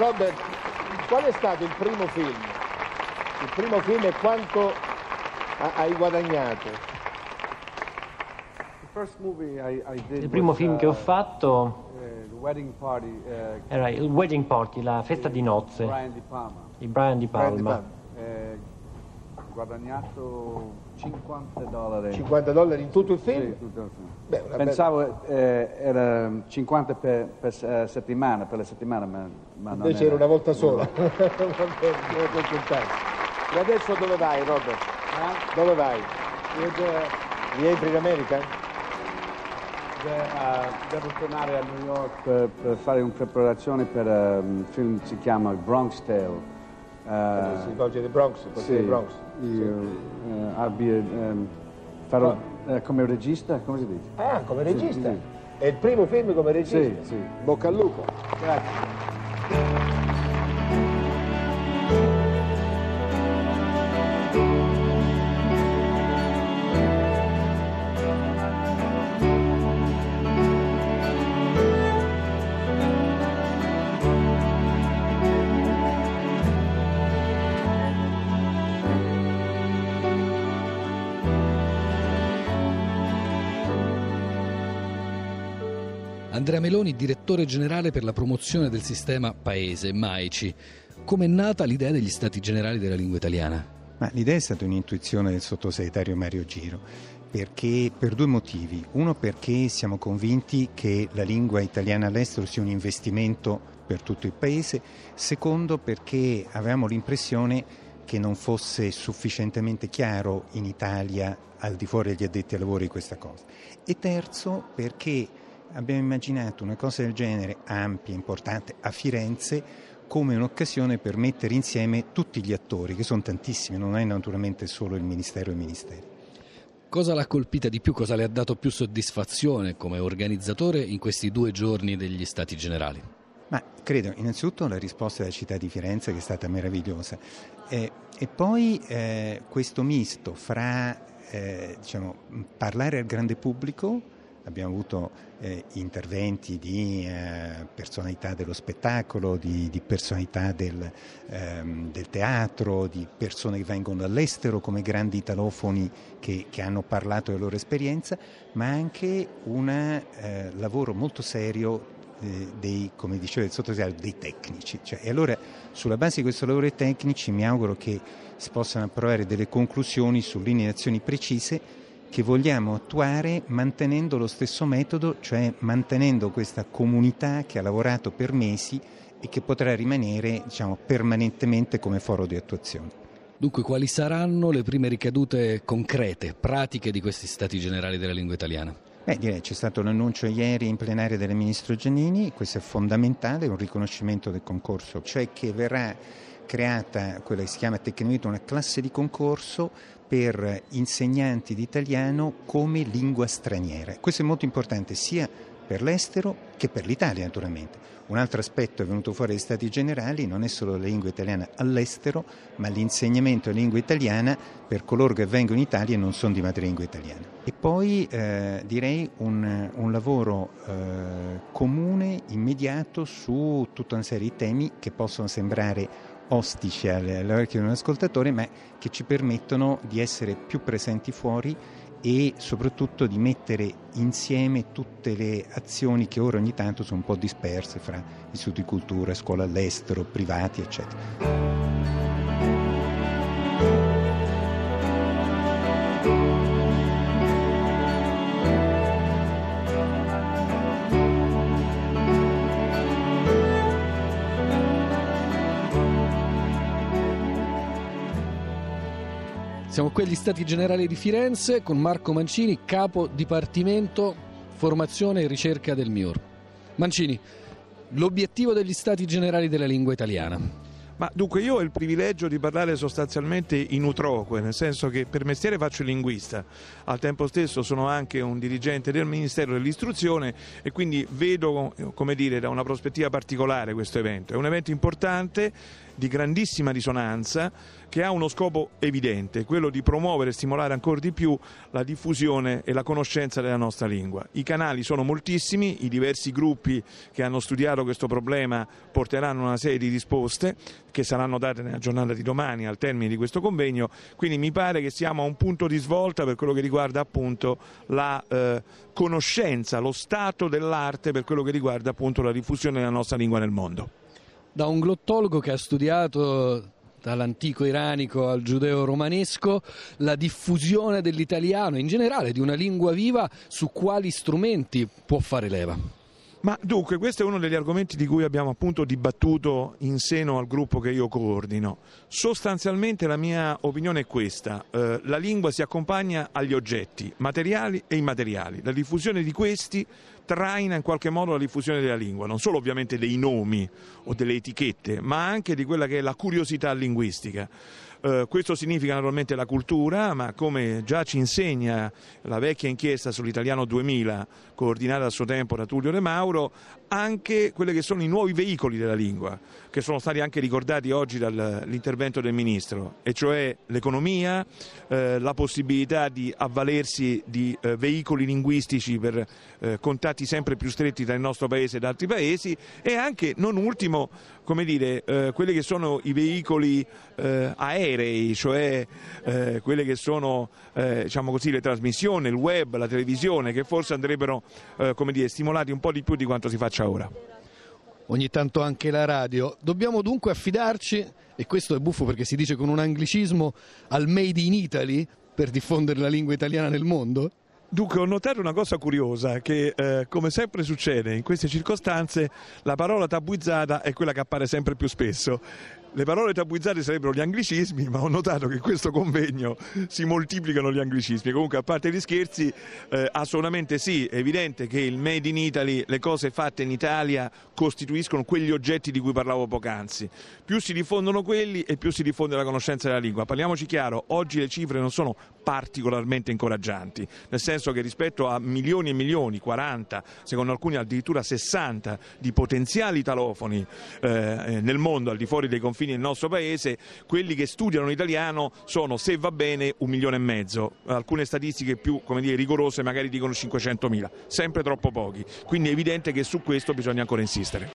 Robert, qual è stato il primo film? Il primo film e quanto hai guadagnato? Il primo film che ho fatto uh, era il Wedding Party, la festa di nozze di Brian Di Palma. Eh, guadagnato 50 dollari. 50 dollari in tutto il film? Sì, tutto il film. Beh, Pensavo eh, era 50 per, per eh, settimana, per la settimana, ma, ma non Invece era una volta sola. Accontentarsi. E adesso dove vai, Robert? Dove vai? Eh, Rientri in America? eh, devo tornare a New York per, per fare una preparazione per eh, un film che si chiama Bronx Tale. Eh, si svolge di Bronx, il sì, Bronx. io eh, abbia, ehm, farò eh, come regista, come si dice? Ah, come regista? Sì, È il primo film come regista? Sì, sì. Bocca al lupo. Grazie. Andrea Meloni, direttore generale per la promozione del sistema Paese, MAICI. Come è nata l'idea degli Stati Generali della lingua italiana? Ma l'idea è stata un'intuizione del sottosegretario Mario Giro, perché, per due motivi. Uno perché siamo convinti che la lingua italiana all'estero sia un investimento per tutto il Paese. Secondo perché avevamo l'impressione che non fosse sufficientemente chiaro in Italia, al di fuori degli addetti ai lavori, questa cosa. E terzo perché abbiamo immaginato una cosa del genere ampia, importante, a Firenze come un'occasione per mettere insieme tutti gli attori, che sono tantissimi, non è naturalmente solo il Ministero e i Ministeri. Cosa l'ha colpita di più, cosa le ha dato più soddisfazione come organizzatore in questi due giorni degli Stati Generali? Ma credo innanzitutto la risposta della città di Firenze che è stata meravigliosa eh, e poi eh, questo misto fra eh, diciamo, parlare al grande pubblico, abbiamo avuto eh, interventi di eh, personalità dello spettacolo, di, di personalità del, ehm, del, teatro, di persone che vengono dall'estero come grandi italofoni che, che hanno parlato della loro esperienza, ma anche un eh, lavoro molto serio dei, come diceva il sottosegretario, dei tecnici. Cioè, e allora sulla base di questo lavoro dei tecnici mi auguro che si possano approvare delle conclusioni su linee di azioni precise che vogliamo attuare mantenendo lo stesso metodo, cioè mantenendo questa comunità che ha lavorato per mesi e che potrà rimanere diciamo, permanentemente come foro di attuazione. Dunque, quali saranno le prime ricadute concrete, pratiche di questi stati generali della lingua italiana? Beh, direi c'è stato l'annuncio ieri in plenaria del Ministro Giannini, questo è fondamentale, un riconoscimento del concorso, cioè che verrà creata quella che si chiama tecnicamente una classe di concorso per insegnanti di italiano come lingua straniera. Questo è molto importante sia per l'estero che per l'Italia naturalmente. Un altro aspetto è venuto fuori dai Stati Generali non è solo la lingua italiana all'estero, ma l'insegnamento della lingua italiana per coloro che vengono in Italia e non sono di madrelingua italiana. E poi eh, direi un, un lavoro eh, comune, immediato su tutta una serie di temi che possono sembrare ostici all'orecchio di un ascoltatore, ma che ci permettono di essere più presenti fuori e soprattutto di mettere insieme tutte le azioni che ora ogni tanto sono un po' disperse fra istituti di cultura, scuola all'estero, privati, eccetera. Siamo qui agli Stati Generali di Firenze con Marco Mancini, capo Dipartimento Formazione e Ricerca del MIUR. Mancini, l'obiettivo degli Stati Generali della lingua italiana. Ma dunque io ho il privilegio di parlare sostanzialmente in utroque, nel senso che per mestiere faccio il linguista, al tempo stesso sono anche un dirigente del Ministero dell'Istruzione e quindi vedo, come dire, da una prospettiva particolare questo evento. È un evento importante, di grandissima risonanza, che ha uno scopo evidente, quello di promuovere e stimolare ancora di più la diffusione e la conoscenza della nostra lingua. I canali sono moltissimi, i diversi gruppi che hanno studiato questo problema porteranno una serie di risposte che saranno date nella giornata di domani al termine di questo convegno, quindi mi pare che siamo a un punto di svolta per quello che riguarda appunto la eh, conoscenza, lo stato dell'arte per quello che riguarda appunto la diffusione della nostra lingua nel mondo. Da un glottologo che ha studiato dall'antico iranico al giudeo-romanesco, la diffusione dell'italiano, in generale di una lingua viva, su quali strumenti può fare leva? Ma dunque, questo è uno degli argomenti di cui abbiamo appunto dibattuto in seno al gruppo che io coordino. Sostanzialmente la mia opinione è questa, eh, la lingua si accompagna agli oggetti materiali e immateriali, la diffusione di questi traina in qualche modo la diffusione della lingua, non solo ovviamente dei nomi o delle etichette, ma anche di quella che è la curiosità linguistica. Eh, questo significa naturalmente la cultura, ma come già ci insegna la vecchia inchiesta sull'italiano 2000, coordinata a suo tempo da Tullio De Mauro, anche quelli che sono i nuovi veicoli della lingua, che sono stati anche ricordati oggi dall'intervento del Ministro, e cioè l'economia, eh, la possibilità di avvalersi di eh, veicoli linguistici per eh, contatti sempre più stretti tra il nostro Paese ed altri Paesi e anche, non ultimo, come dire, eh, quelli che sono i veicoli eh, aerei, cioè eh, quelle che sono diciamo così, le trasmissioni, il web, la televisione, che forse andrebbero dire, stimolati un po' di più di quanto si faccia faccia ora. Ogni tanto anche la radio. Dobbiamo dunque affidarci, e questo è buffo perché si dice con un anglicismo, al Made in Italy per diffondere la lingua italiana nel mondo? Dunque ho notato una cosa curiosa, che eh, come sempre succede in queste circostanze la parola tabuizzata è quella che appare sempre più spesso. Le parole tabuizzate sarebbero gli anglicismi, ma ho notato che in questo convegno si moltiplicano gli anglicismi. Comunque, a parte gli scherzi, eh, assolutamente sì, è evidente che il Made in Italy, le cose fatte in Italia, costituiscono quegli oggetti di cui parlavo poc'anzi. Più si diffondono quelli e più si diffonde la conoscenza della lingua. Parliamoci chiaro, oggi le cifre non sono particolarmente incoraggianti, nel senso che rispetto a milioni e milioni, 40, secondo alcuni addirittura 60 di potenziali italofoni eh, nel mondo al di fuori dei confini del nostro paese, quelli che studiano l'italiano sono, se va bene, un milione e mezzo. Alcune statistiche più dire, rigorose magari dicono 500.000, sempre troppo pochi. Quindi è evidente che su questo bisogna ancora insistere.